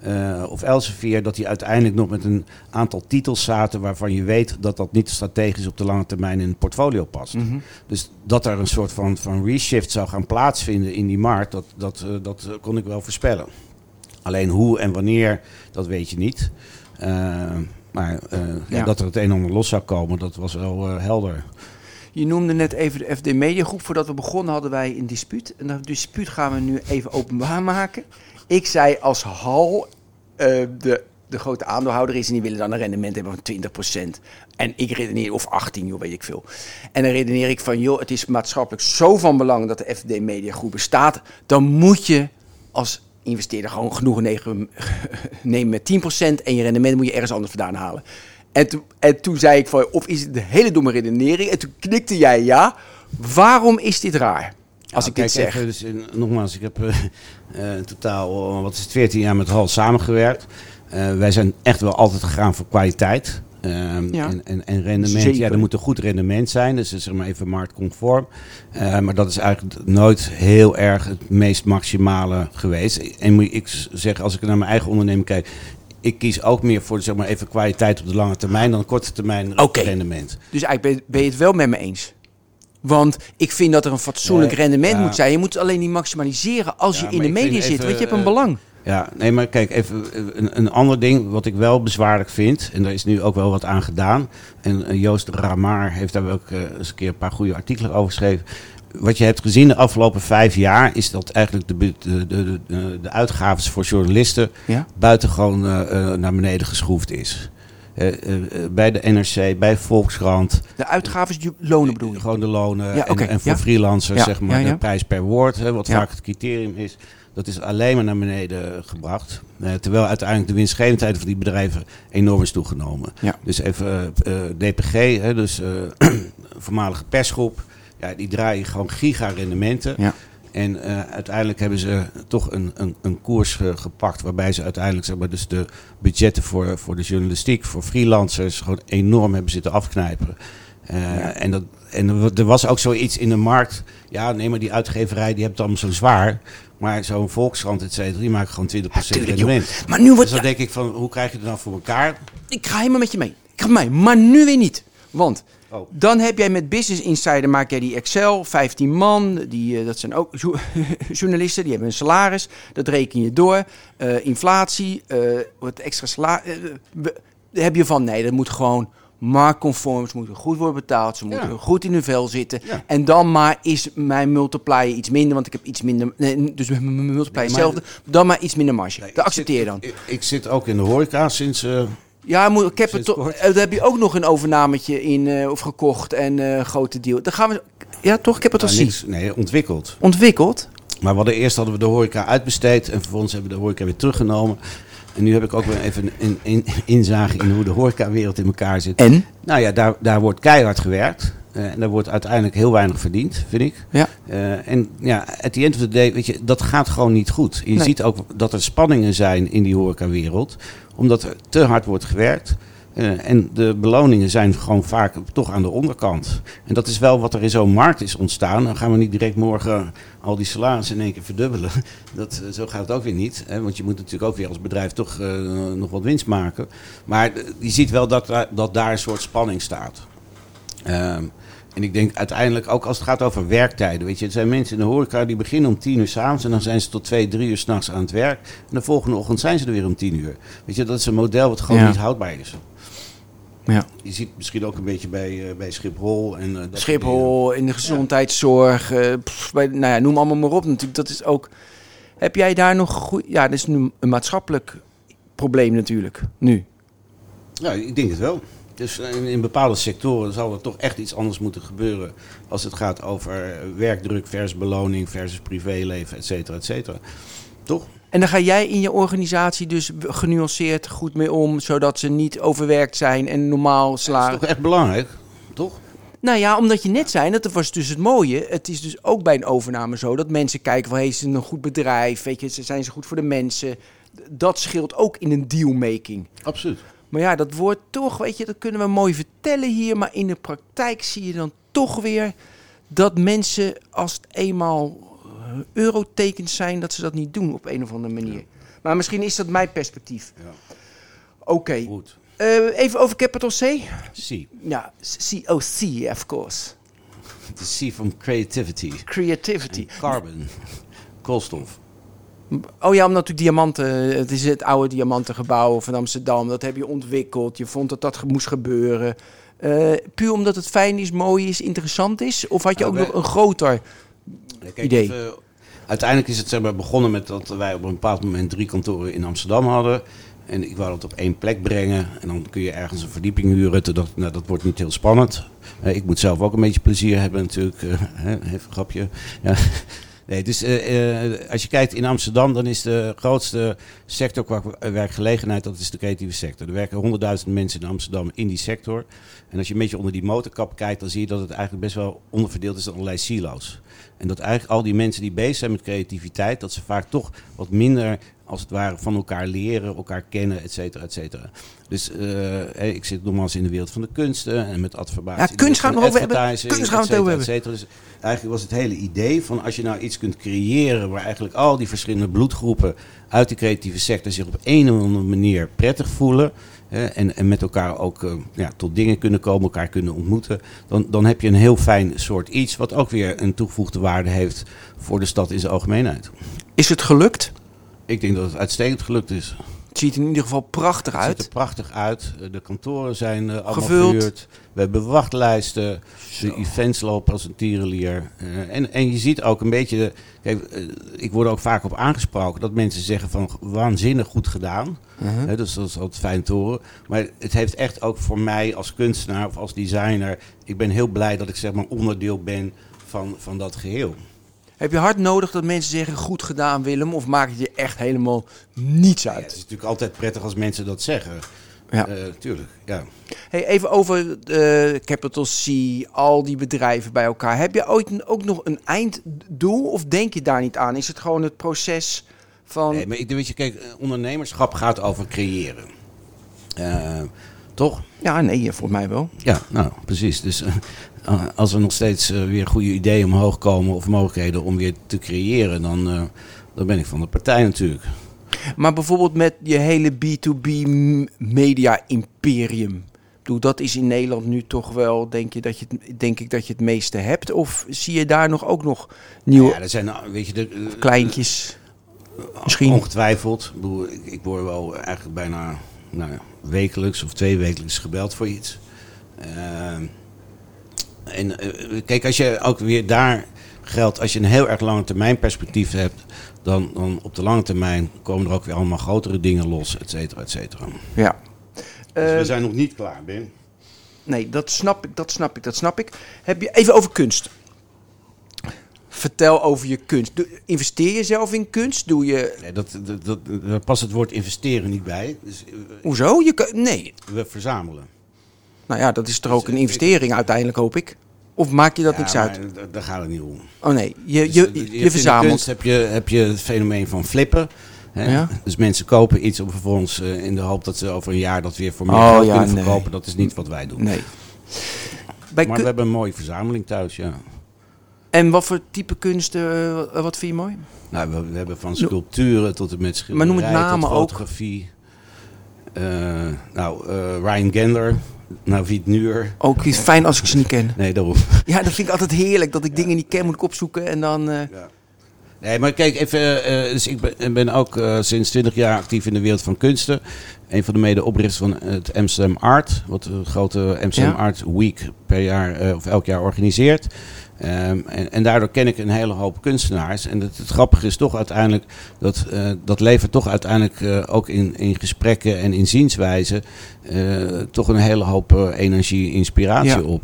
eh, of Elsevier, dat die uiteindelijk nog met een aantal titels zaten waarvan je weet dat dat niet strategisch op de lange termijn in het portfolio past. Mhm. Dus dat er een soort van, van reshift zou gaan plaatsvinden in die markt, dat, dat, eh, dat eh, kon ik wel voorspellen. Alleen hoe en wanneer, dat weet je niet. Maar ja, Ja. dat er het een en ander los zou komen, dat was wel helder. Je noemde net even de FD Media Groep. Voordat we begonnen hadden wij een dispuut. En dat dispuut gaan we nu even openbaar maken. Ik zei als Hal eh, de, de grote aandeelhouder is en die willen dan een rendement hebben van 20%. En ik redeneer, of 18, joh, weet ik veel. En dan redeneer ik van, joh, het is maatschappelijk zo van belang dat de FD Media Groep bestaat. Dan moet je als investeerder gewoon negen- nemen met 10% en je rendement moet je ergens anders vandaan halen. En, toen- en toen zei ik van, of is het een hele domme redenering? En toen knikte jij ja. Waarom is dit raar? Als ik dit zeg. even, dus in- nogmaals, ik heb eh, eh, in totaal, eh, wat is het, 14 jaar met Hal samengewerkt. Eh, wij zijn echt wel altijd gegaan voor kwaliteit. ehm, Ja. en, en, en rendement. Zeker. Ja, er moet een goed rendement zijn. Dus zeg maar even marktconform. Eh, maar dat is eigenlijk nooit heel erg het meest maximale geweest. En moet ik zeggen, als ik naar mijn eigen onderneming kijk. Ik kies ook meer voor zeg maar, even kwaliteit op de lange termijn dan korte termijn rendement. Dus eigenlijk ben, ben je het wel met me eens. Want ik vind dat er een fatsoenlijk Nee, rendement ja. moet zijn. Je moet het alleen niet maximaliseren als Ja, je in de media zit. even, Want je hebt een eh, belang. Ja, nee, maar kijk, even eh, een, een ander ding wat ik wel bezwaarlijk vind. En daar is nu ook wel wat aan gedaan. En eh, Joost Ramar heeft daar ook eens een keer een paar goede artikelen over geschreven. Wat je hebt gezien de afgelopen vijf jaar is dat eigenlijk de, de, de, de, uitgaven voor journalisten Ja? buitengewoon naar beneden geschroefd is. Eh, eh, bij de NRC, bij Volkskrant, De uitgaven, die lonen bedoel je? gewoon de lonen Ja, en, en voor ja. freelancers Ja, zeg maar de prijs per woord, hè, wat vaak het criterium is. Dat is alleen maar naar beneden gebracht. Eh, terwijl uiteindelijk de winstgevendheid van die bedrijven enorm is toegenomen. Ja. Dus even DPG, hè, dus eh, voormalige persgroep, ja, die draaien gewoon giga-rendementen. Ja. En eh, uiteindelijk hebben ze toch een, een, een koers eh, gepakt waarbij ze uiteindelijk zeg maar, dus de budgetten voor, voor de journalistiek, voor freelancers, gewoon enorm hebben zitten afknijpen. Eh, En, dat, en er wa- was ook zoiets in de markt. Ja, nee, maar die uitgeverij die het allemaal zo zwaar. Maar zo'n Volkskrant, et cetera, die maken gewoon 20% tuurlijk, joh. rendement. Maar nu Dus wordt... dan denk ik van, hoe krijg je het nou voor elkaar? Ik ga helemaal met je mee. Ik ga mee. Maar nu weer niet. Want Oh. dan heb jij met Business Insider maak jij die Excel, 15 man, die, eh, dat zijn ook jo- journalisten, die hebben een salaris, dat reken je door. Eh, inflatie, eh, wat extra salaris. heb je van nee, dat moet gewoon marktconform, ze moeten goed worden betaald, ze moeten Ja. goed in hun vel zitten. Ja. En dan maar is mijn multiplier iets minder, want ik heb iets minder, nee, dus mijn multiplier Nee, hetzelfde, dan maar iets minder marge. Nee, dat accepteer je dan. Ik, ik zit ook in de horeca sinds... Ja, moet, ik heb het toch. eh, Daar heb je ook nog een overnametje in eh, of gekocht en eh grote deal. Dan gaan we. Ja, toch? Ik heb het al nou, zien. nee, ontwikkeld. Ontwikkeld. Maar we hadden eerst hadden we de horeca uitbesteed en vervolgens hebben we de horeca weer teruggenomen. En nu heb ik ook weer even een, een inzage in hoe de horecawereld in elkaar zit. En? Nou ja, daar, daar wordt keihard gewerkt. Eh, en daar wordt uiteindelijk heel weinig verdiend, vind ik. Ja. Eh, en ja, at the end of the day, weet je, dat gaat gewoon niet goed. Je Nee. ziet ook dat er spanningen zijn in die horecawereld. Omdat er te hard wordt gewerkt. Eh, en de beloningen zijn gewoon vaak toch aan de onderkant. En dat is wel wat er in zo'n markt is ontstaan. Dan gaan we niet direct morgen al die salarissen in één keer verdubbelen. Dat, zo gaat het ook weer niet. Hè? Want je moet natuurlijk ook weer als bedrijf toch nog wat winst maken. Maar je ziet wel dat, daar- dat daar een soort spanning staat. Ehm, en ik denk uiteindelijk ook als het gaat over werktijden. Weet je, er zijn mensen in de horeca die beginnen om tien uur s'avonds en dan zijn ze tot twee, drie uur s'nachts aan het werk. En de volgende ochtend zijn ze er weer om tien uur. Weet je, dat is een model wat gewoon Ja. niet houdbaar is. Ja. Je ziet het misschien ook een beetje bij, eh, bij Schiphol. En, eh, dat. Schiphol, in de gezondheidszorg, eh, pff, bij, nou ja, noem allemaal maar op natuurlijk. Dat is ook... Heb jij daar nog goed... Ja, dat is nu een maatschappelijk probleem natuurlijk, nu. Ja, ik denk het wel. Dus in, in bepaalde sectoren zal er toch echt iets anders moeten gebeuren. Als het gaat over eh, werkdruk versus beloning versus privéleven, et cetera, et cetera. Toch? En dan ga jij in je organisatie dus genuanceerd goed mee om, zodat ze niet overwerkt zijn en normaal Dat slaan. is toch echt belangrijk, toch? Nou ja, omdat je net zei, dat was dus het mooie. Het is dus ook bij een overname zo dat mensen kijken van, is het een goed bedrijf? Weet je, zijn ze goed voor de mensen? Dat scheelt ook in een dealmaking. Absoluut. Maar ja, dat wordt toch, weet je, dat kunnen we mooi vertellen hier. Maar in de praktijk zie je dan toch weer dat mensen, als het eenmaal eh, eurotekens zijn, dat ze dat niet doen op een of andere manier. Maar misschien is dat mijn perspectief. Ja. Oké, Goed. eh, even over Capital C. C. Ja, COC, of course. De C van creativity. Creativity. En carbon. Koolstof. Oh ja, omdat natuurlijk diamanten, het is het oude diamantengebouw van Amsterdam. Dat heb je ontwikkeld. Je vond dat dat moest gebeuren. Eh, puur omdat het fijn is, mooi is, interessant is? Of had je ook nog een groter? Kijk, Idee. even, uiteindelijk is het zeg maar, begonnen met dat wij op een bepaald moment drie kantoren in Amsterdam hadden. En ik wou dat op één plek brengen. En dan kun je ergens een verdieping huren. Toen dacht ik, nou, dat wordt niet heel spannend. Eh, ik moet zelf ook een beetje plezier hebben natuurlijk. eh, hè, even een grapje. Ja. Nee, dus als je kijkt in Amsterdam, dan is de grootste sector qua werkgelegenheid, dat is de creatieve sector. Er werken 100.000 mensen in Amsterdam in die sector. En als je een beetje onder die motorkap kijkt, dan zie je dat het eigenlijk best wel onderverdeeld is in allerlei silo's. En dat eigenlijk al die mensen die bezig zijn met creativiteit, dat ze vaak toch wat minder als het ware van elkaar leren, elkaar kennen, et cetera, et cetera. Dus eh, ik zit nogmaals in de wereld van de kunsten en met adverbatie. Ja, de kunst gaan we over hebben. Kunst gaan we over cetera. Dus eigenlijk was het hele idee van als je nou iets kunt creëren waar eigenlijk al die verschillende bloedgroepen uit die creatieve sector zich op een of andere manier prettig voelen. hè, en, en met elkaar ook eh, ja, tot dingen kunnen komen, elkaar kunnen ontmoeten. Dan, dan heb je een heel fijn soort iets, wat ook weer een toegevoegde waarde heeft voor de stad in zijn algemeenheid. Is het gelukt? Ik denk dat het uitstekend gelukt is. Het ziet er in ieder geval prachtig Het ziet uit. er prachtig uit. Eh, De kantoren zijn eh, allemaal Gevuld. We hebben wachtlijsten. De events lopen als een tierenlier. Eh, en, en je ziet ook een beetje... de- kijk, ik word ook vaak op aangesproken dat mensen zeggen van waanzinnig goed gedaan. Uh-huh. Dus dat is altijd fijn te horen. Maar het heeft echt ook voor mij als kunstenaar of als designer... Ik ben heel blij dat ik zeg maar onderdeel ben van, van dat geheel. Heb je hard nodig dat mensen zeggen goed gedaan Willem? Of maakt het je echt helemaal niets Ja, het uit? is natuurlijk altijd prettig als mensen dat zeggen. Ja. Eh, tuurlijk, ja. Hey, even over eh, Capital C, al die bedrijven bij elkaar. Heb je ooit ook nog een einddoel of denk je daar niet aan? Is het gewoon het proces van... Nee, maar ik weet je, kijk, eh, ondernemerschap gaat over creëren. Toch? Ja, nee, volgens mij wel. Ja, nou, precies. Dus als er nog steeds eh, weer goede ideeën omhoog komen of mogelijkheden om weer te creëren, dan, eh, dan ben ik van de partij natuurlijk. Maar bijvoorbeeld met je hele B2B m- media imperium. Dat is in Nederland nu toch wel, denk, je dat je het, denk ik, dat je het meeste hebt? Of zie je daar nog ook nog nieuwe Ja, er zijn, nou, weet je, de, eh, kleintjes? Misschien. Ongetwijfeld. Ik, ik, ik word wel eigenlijk bijna nou, ja, wekelijks of twee wekelijks gebeld voor iets. Eh, en eh, kijk, als je ook weer daar geldt, als je een heel erg lange termijn perspectief hebt, dan, dan op de lange termijn komen er ook weer allemaal grotere dingen los, et cetera, et cetera. Ja. Dus Eh, we zijn nog niet klaar, Ben. Nee, dat snap ik, dat snap ik, dat snap ik. Heb je even over kunst? Vertel over je kunst. Doe- investeer je zelf in kunst? Doe je. Nee, dat, dat, dat, daar past het woord investeren niet bij. Dus eh, Hoezo? Je kan, nee. we verzamelen. Nou ja, dat is toch ook een investering uiteindelijk, hoop ik. Of maak je dat Ja, niks uit? Daar gaat het niet om. Oh nee, je, Dus, je, eh, je, de verzamelt. kunst heb je, heb je het fenomeen van flippen. Ja. Dus mensen kopen iets om vervolgens eh, in de hoop dat ze over een jaar dat weer voor meer Oh, geld ja, kunnen nee. verkopen. Dat is niet wat wij doen. Nee. Bij Maar we hebben een mooie verzameling thuis, ja. En wat voor type kunst, eh, wat vind je mooi? Nou, we, we hebben van sculpturen tot en met Maar schilderijen, noem het namen tot ook. fotografie. Eh, nou, eh, Ryan Gender, Navid Nuur. Ook is fijn als ik ze niet ken. Nee, daarom. Ja, dat vind ik altijd heerlijk. Dat ik dingen niet ken, moet ik opzoeken. En dan... eh, Nee, maar kijk even. eh, dus ik ben, ben ook eh, sinds 20 jaar actief in de wereld van kunsten. Een van de medeoprichters van het Amsterdam Art, wat de grote Amsterdam Ja. Art Week per jaar eh, of elk jaar organiseert. Ehm, en, en daardoor ken ik een hele hoop kunstenaars. En het, het grappige is toch uiteindelijk dat eh, dat levert toch uiteindelijk eh, ook in, in gesprekken en in zienswijze eh, toch een hele hoop energie, inspiratie Ja. op.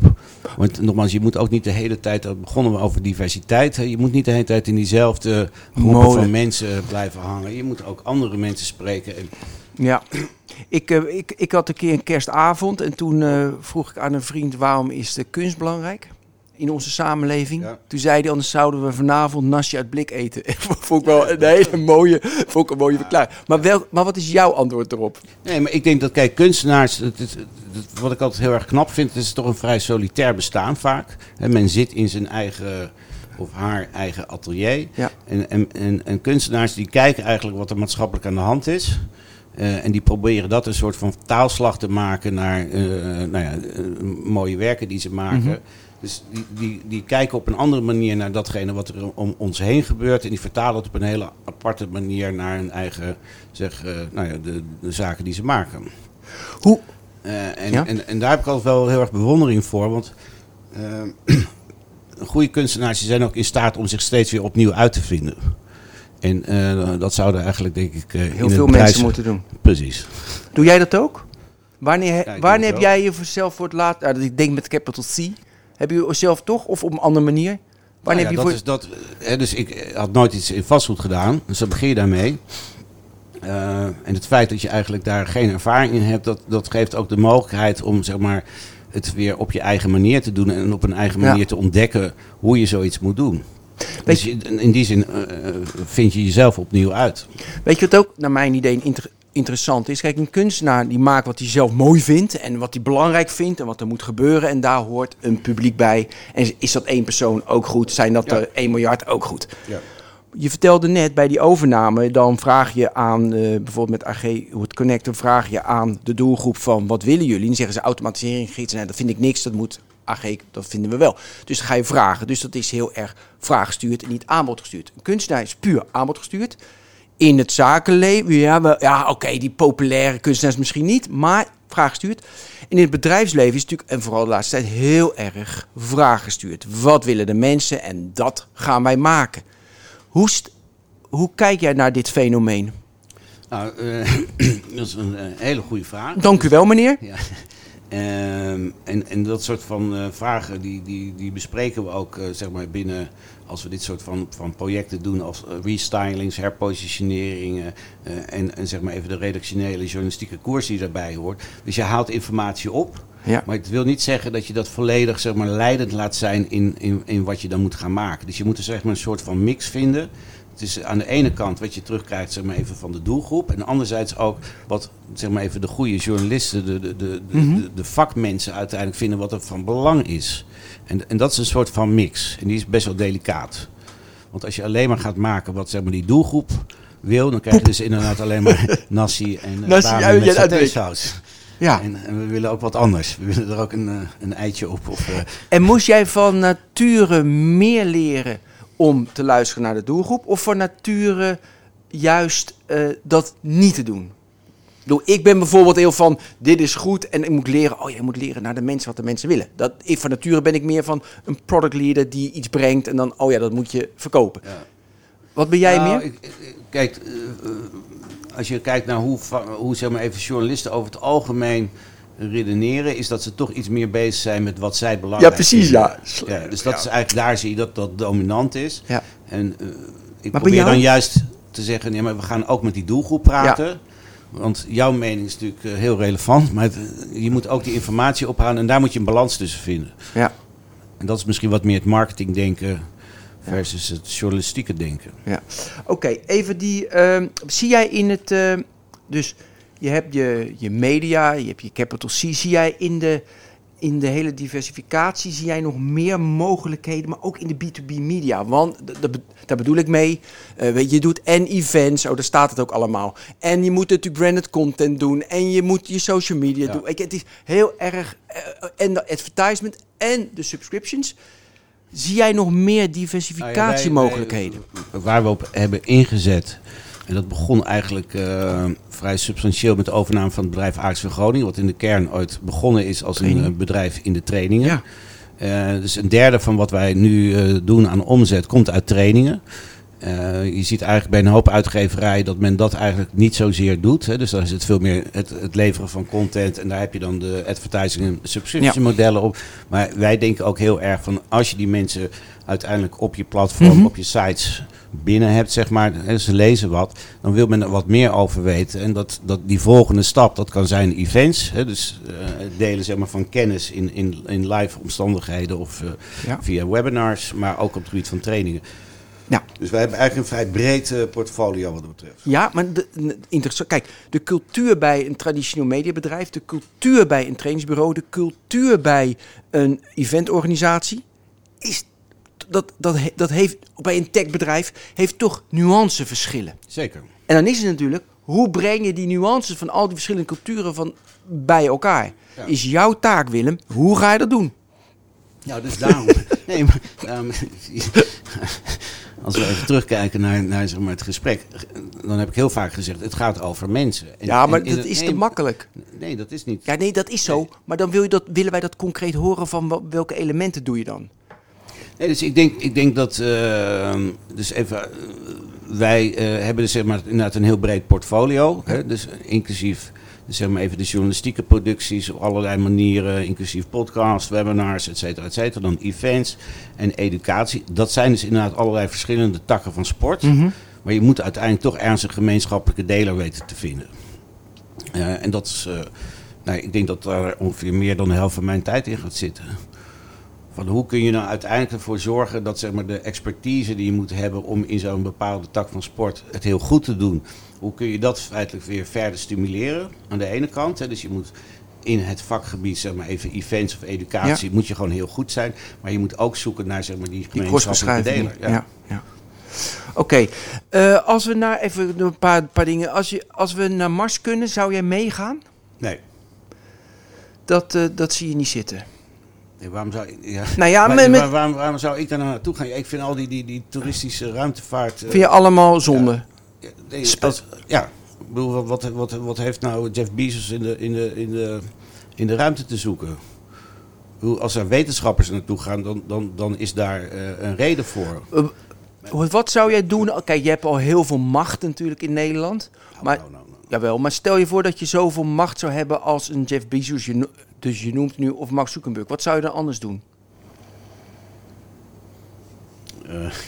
Want nogmaals, je moet ook niet de hele tijd, dat begonnen we over diversiteit. Hè, je moet niet de hele tijd in diezelfde groepen Molen. van mensen blijven hangen. Je moet ook andere mensen spreken. En, Ja, ik, eh, ik, ik had een keer een kerstavond en toen eh, vroeg ik aan een vriend waarom is de kunst belangrijk in onze samenleving. Ja. Toen zei hij anders zouden we vanavond nasje uit blik eten. vond ik wel een hele mooie, vond ik een mooie verklaring. Maar, wel, maar wat is jouw antwoord erop? Nee, maar ik denk dat, kijk, kunstenaars, het- wat ik altijd heel erg knap vind, het is toch een vrij solitair bestaan vaak. Hè, men zit in zijn eigen of haar eigen atelier. Ja. En, en, en, en kunstenaars die kijken eigenlijk wat er maatschappelijk aan de hand is. Eh, en die proberen dat een soort van taalslag te maken naar eh, nou ja, eh, mooie werken die ze maken. Mhm. Dus die, die, die kijken op een andere manier naar datgene wat er om ons heen gebeurt. En die vertalen het op een hele aparte manier naar hun eigen, zeg, nou ja, de, de zaken die ze maken. Hoe? En, Ja? en, en daar heb ik altijd wel heel erg bewondering voor. Want goede kunstenaars zijn ook in staat om zich steeds weer opnieuw uit te vinden. En eh, dat zouden eigenlijk, denk ik, eh, in Heel het veel mensen moeten doen. Precies. Doe jij dat ook? Wanneer, Ja, wanneer heb wel. jij jezelf voor het laatst, ik denk met capital C, heb je jezelf toch of op een andere manier? Wanneer Nou ja, heb je dat voor... is dat, hè, dus ik eh, had nooit iets in vastgoed gedaan, dus dan begin je daarmee. Eh, en het feit dat je eigenlijk daar geen ervaring in hebt, dat, dat geeft ook de mogelijkheid om zeg maar, het weer op je eigen manier te doen en op een eigen Ja. manier te ontdekken hoe je zoiets moet doen. Dus je- in die zin eh, eh, vind je jezelf opnieuw uit. Weet je wat ook naar mijn idee inter- interessant is? Kijk, een kunstenaar die maakt wat hij zelf mooi vindt en wat hij belangrijk vindt en wat er moet gebeuren. En daar hoort een publiek bij. En is dat één persoon ook goed? Zijn dat Ja. er 1 miljard ook goed? Ja. Je vertelde net bij die overname, dan vraag je aan, eh, bijvoorbeeld met AG hoe het connect, dan vraag je aan de doelgroep van wat willen jullie? En dan zeggen ze automatisering, gids, nee, dat vind ik niks, dat moet AG, dat vinden we wel. Dus dan ga je vragen. Dus dat is heel erg vraaggestuurd en niet aanbodgestuurd. Een kunstenaar is puur aanbodgestuurd. In het zakenleven, ja, ja oké, die populaire kunstenaars misschien niet, maar vraaggestuurd. En in het bedrijfsleven is het natuurlijk, en vooral de laatste tijd, heel erg vraaggestuurd. Wat willen de mensen en dat gaan wij maken. Hoe, hoe kijk jij naar dit fenomeen? Nou, eh, dat is een eh, hele goede vraag. Dank u wel, meneer. Ja. Ehm, en, en dat soort van eh, vragen die, die, die bespreken we ook eh, zeg maar binnen als we dit soort van, van projecten doen als eh, restylings, herpositioneringen en, en zeg maar even de redactionele journalistieke koers die daarbij hoort. Dus je haalt informatie op, Ja. maar het wil niet zeggen dat je dat volledig zeg maar, leidend laat zijn in, in, in wat je dan moet gaan maken. Dus je moet er zeg maar, een soort van mix vinden. Het is aan de ene kant wat je terugkrijgt zeg maar, even van de doelgroep. En anderzijds ook wat zeg maar, even de goede journalisten, de, de, de, de, Mhm. de, de vakmensen uiteindelijk vinden wat er van belang is. En, en dat is een soort van mix. En die is best wel delicaat. Want als je alleen maar gaat maken wat zeg maar, die doelgroep wil, dan krijg je dus inderdaad alleen maar nasi en Nasi, met uit- satésaus. Ja. En, en we willen ook wat anders. We willen er ook een, eh, een eitje op. Of, eh, En moest jij van nature meer leren om te luisteren naar de doelgroep? Of van nature juist eh, dat niet te doen? Ik ben bijvoorbeeld heel van, dit is goed en ik moet leren, oh je moet leren naar de mensen wat de mensen willen. Dat, ik, van nature ben ik meer van een product leader die iets brengt en dan, oh ja, dat moet je verkopen. Ja. Wat ben jij Nou, meer? ik- ik- kijk, eh, eh, als je kijkt naar hoe, hoe zeg maar even journalisten over het algemeen redeneren, is dat ze toch iets meer bezig zijn met wat zij belangrijk Ja, precies, vinden. ja. ja. Dus dat is eigenlijk, daar zie je dat dat dominant is. Ja. En eh, ik probeer jou? dan juist te zeggen, nee, maar we gaan ook met die doelgroep praten. Want jouw mening is natuurlijk eh, heel relevant, maar het- je moet ook die informatie ophalen en daar moet je een balans tussen vinden. Ja. En dat is misschien wat meer het marketingdenken versus het journalistieke denken. Ja. Oké, even die. ehm, zie jij in het. dus je hebt je, je media, je hebt je capital C. Zie jij in de, in de hele diversificatie. Zie jij nog meer mogelijkheden, maar ook in de B2B media? Want daar bedoel ik mee. eh, weet je, je doet en events, oh, daar staat het ook allemaal. En je moet natuurlijk branded content doen. En je moet je social media Ja. doen. Je, het is heel erg. eh, en de advertisement en de subscriptions. Zie jij nog meer Nou ja, wij- diversificatiemogelijkheden? wij- waar we op hebben ingezet En dat begon eigenlijk eh, vrij substantieel met de overname van het bedrijf AXV Groningen. Wat in de kern ooit begonnen is als een Training. eh, bedrijf in de trainingen. Ja. Eh, dus een derde van wat wij nu doen aan omzet komt uit trainingen. Je ziet eigenlijk bij een hoop uitgeverijen dat men dat eigenlijk niet zozeer doet. Hè. Dus dan is het veel meer het, het leveren van content. En daar heb je dan de advertising en subscription modellen op. Maar wij denken ook heel erg van als je die mensen uiteindelijk op je platform, Mhm. op je sites binnen hebt, zeg maar, ze lezen wat, dan wil men er wat meer over weten. En dat, dat die volgende stap, dat kan zijn events. Hè, dus eh, delen zeg maar, van kennis in, in, in live omstandigheden of eh, Ja. via webinars, maar ook op het gebied van trainingen. Ja. Dus wij hebben eigenlijk een vrij breed eh, portfolio wat dat betreft. Ja, maar de, de- interessant. Kijk, de cultuur bij een traditioneel mediabedrijf, de cultuur bij een trainingsbureau, de cultuur bij een eventorganisatie, is dat, dat, dat heeft bij een techbedrijf heeft toch nuanceverschillen. Zeker. En dan is het natuurlijk, hoe breng je die nuances van al die verschillende culturen van bij elkaar? Ja. Is jouw taak, Willem. Hoe ga je dat doen? Nou, dus daarom. nee, maar daarom- als we even terugkijken naar, naar zeg maar, het gesprek, dan heb ik heel vaak gezegd: het gaat over mensen. En- Ja, maar dat het- is te makkelijk. Nee, dat is niet. Ja, nee, dat is zo. Maar dan wil je dat, willen wij dat concreet horen van welke elementen doe je dan? Nee, dus ik denk, ik denk dat. eh, dus even. eh, wij eh, hebben dus zeg maar inderdaad een heel breed portfolio. Hè, dus inclusief. Dus zeg maar even de journalistieke producties op allerlei manieren, inclusief podcast, webinars, et cetera, et cetera. Dan events en educatie. Dat zijn dus inderdaad allerlei verschillende takken van sport. Maar je moet uiteindelijk toch ergens een gemeenschappelijke deler weten te vinden. Eh, en dat is, nou, ik denk dat daar ongeveer meer dan de helft van mijn tijd in gaat zitten. Hoe kun je nou uiteindelijk ervoor zorgen dat zeg maar, de expertise die je moet hebben om in zo'n bepaalde tak van sport het heel goed te doen. Hoe kun je dat feitelijk weer verder stimuleren aan de ene kant. Hè, dus je moet in het vakgebied, zeg maar even events of educatie, moet je gewoon heel goed zijn. Maar je moet ook zoeken naar zeg maar, die Die gemeenschappelijke deler. Ja. Ja. Oké, eh, als we naar even een paar, paar dingen. Als, je, als we naar Mars kunnen, zou jij meegaan? Nee. Dat, eh, dat zie je niet zitten. Nee, waarom zou, ja. Nou ja, Maar- met, met, waar- waarom, waarom zou ik daar nou naartoe gaan? Ik vind al die, die, die toeristische ruimtevaart. eh, vind je allemaal zonde? ja, nee, ik bedoel, wat, wat, wat, wat heeft nou Jeff Bezos in de, in de, in de, in de ruimte te zoeken? Als er wetenschappers naartoe gaan, dan, dan, dan is daar eh, een reden voor. Wat- Wat zou jij doen? Kijk, je hebt al heel veel macht natuurlijk in Nederland. Maar, Nou, nou, nou. jawel, maar stel je voor dat je zoveel macht zou hebben als een Jeff Bezos, je, dus je noemt nu, of Mark Zuckerberg. Wat zou je dan anders doen?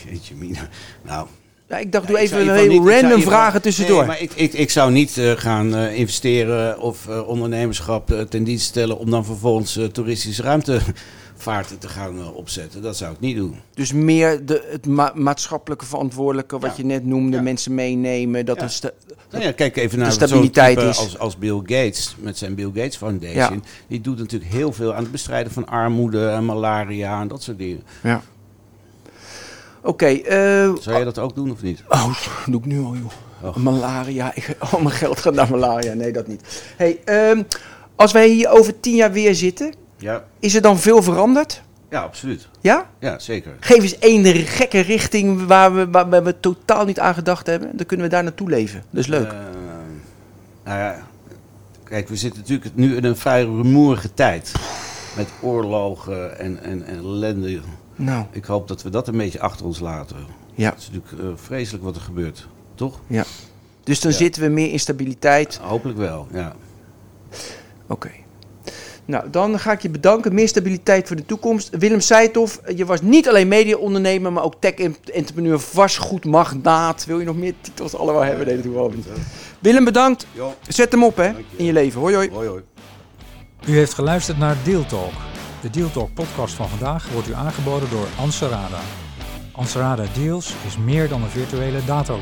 Jeetje mina. Nou, Ja, ik dacht, doe even zou een hele niet- zou random geval- vragen tussendoor. Nee, maar ik, ik, ik zou niet eh, gaan eh, investeren of ondernemerschap ten dienste stellen om dan vervolgens toeristische ruimtevaarten te gaan opzetten. Dat zou ik niet doen. Dus meer de, het ma- maatschappelijke verantwoordelijke, wat Ja. je net noemde, mensen meenemen. Dat is de, Nou ja, kijk even naar De stabiliteit type is- Als, als Bill Gates met zijn Bill Gates Foundation. Ja. Die doet natuurlijk heel veel aan het bestrijden van armoede en malaria en dat soort dingen. ja. Oké, eh, Zou jij dat ook doen of niet? Oh, doe ik nu al, joh. Och. Malaria. Ik, al mijn geld gaat naar malaria. Nee, dat niet. Hey, ehm, als wij hier over tien jaar weer zitten, Ja, is er dan veel veranderd? Ja absoluut. Ja? Ja, zeker. Geef eens één gekke richting waar we, waar we totaal niet aan gedacht hebben. Dan kunnen we daar naartoe leven. Dat is leuk. Eh, nou ja, kijk, we zitten natuurlijk nu in een vrij rumoerige tijd. Met oorlogen en, en, en ellende. nou, Ik hoop dat we dat een beetje achter ons laten. ja. Het is natuurlijk eh, vreselijk wat er gebeurt, toch? ja. Dus dan Ja. zitten we meer in stabiliteit. Hopelijk wel, ja. Oké. Nou, dan ga ik je bedanken. Meer stabiliteit voor de toekomst. Willem Seithoff, je was niet alleen media-ondernemer, maar ook tech-entrepreneur, vastgoedmagnaat. Wil je nog meer titels allemaal hebben? Nee, dat doen we ook niet. Willem, bedankt. Zet hem op, hè, in je leven. Hoi, hoi. hoi hoi. U heeft geluisterd naar Deal Talk. De Deal Talk podcast van vandaag wordt u aangeboden door Anserada. Anserada Deals is meer dan een virtuele dataroom.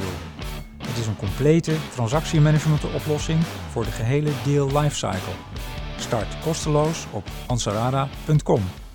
Het is een complete transactiemanagement oplossing voor de gehele deal lifecycle. Start kosteloos op anserada.com.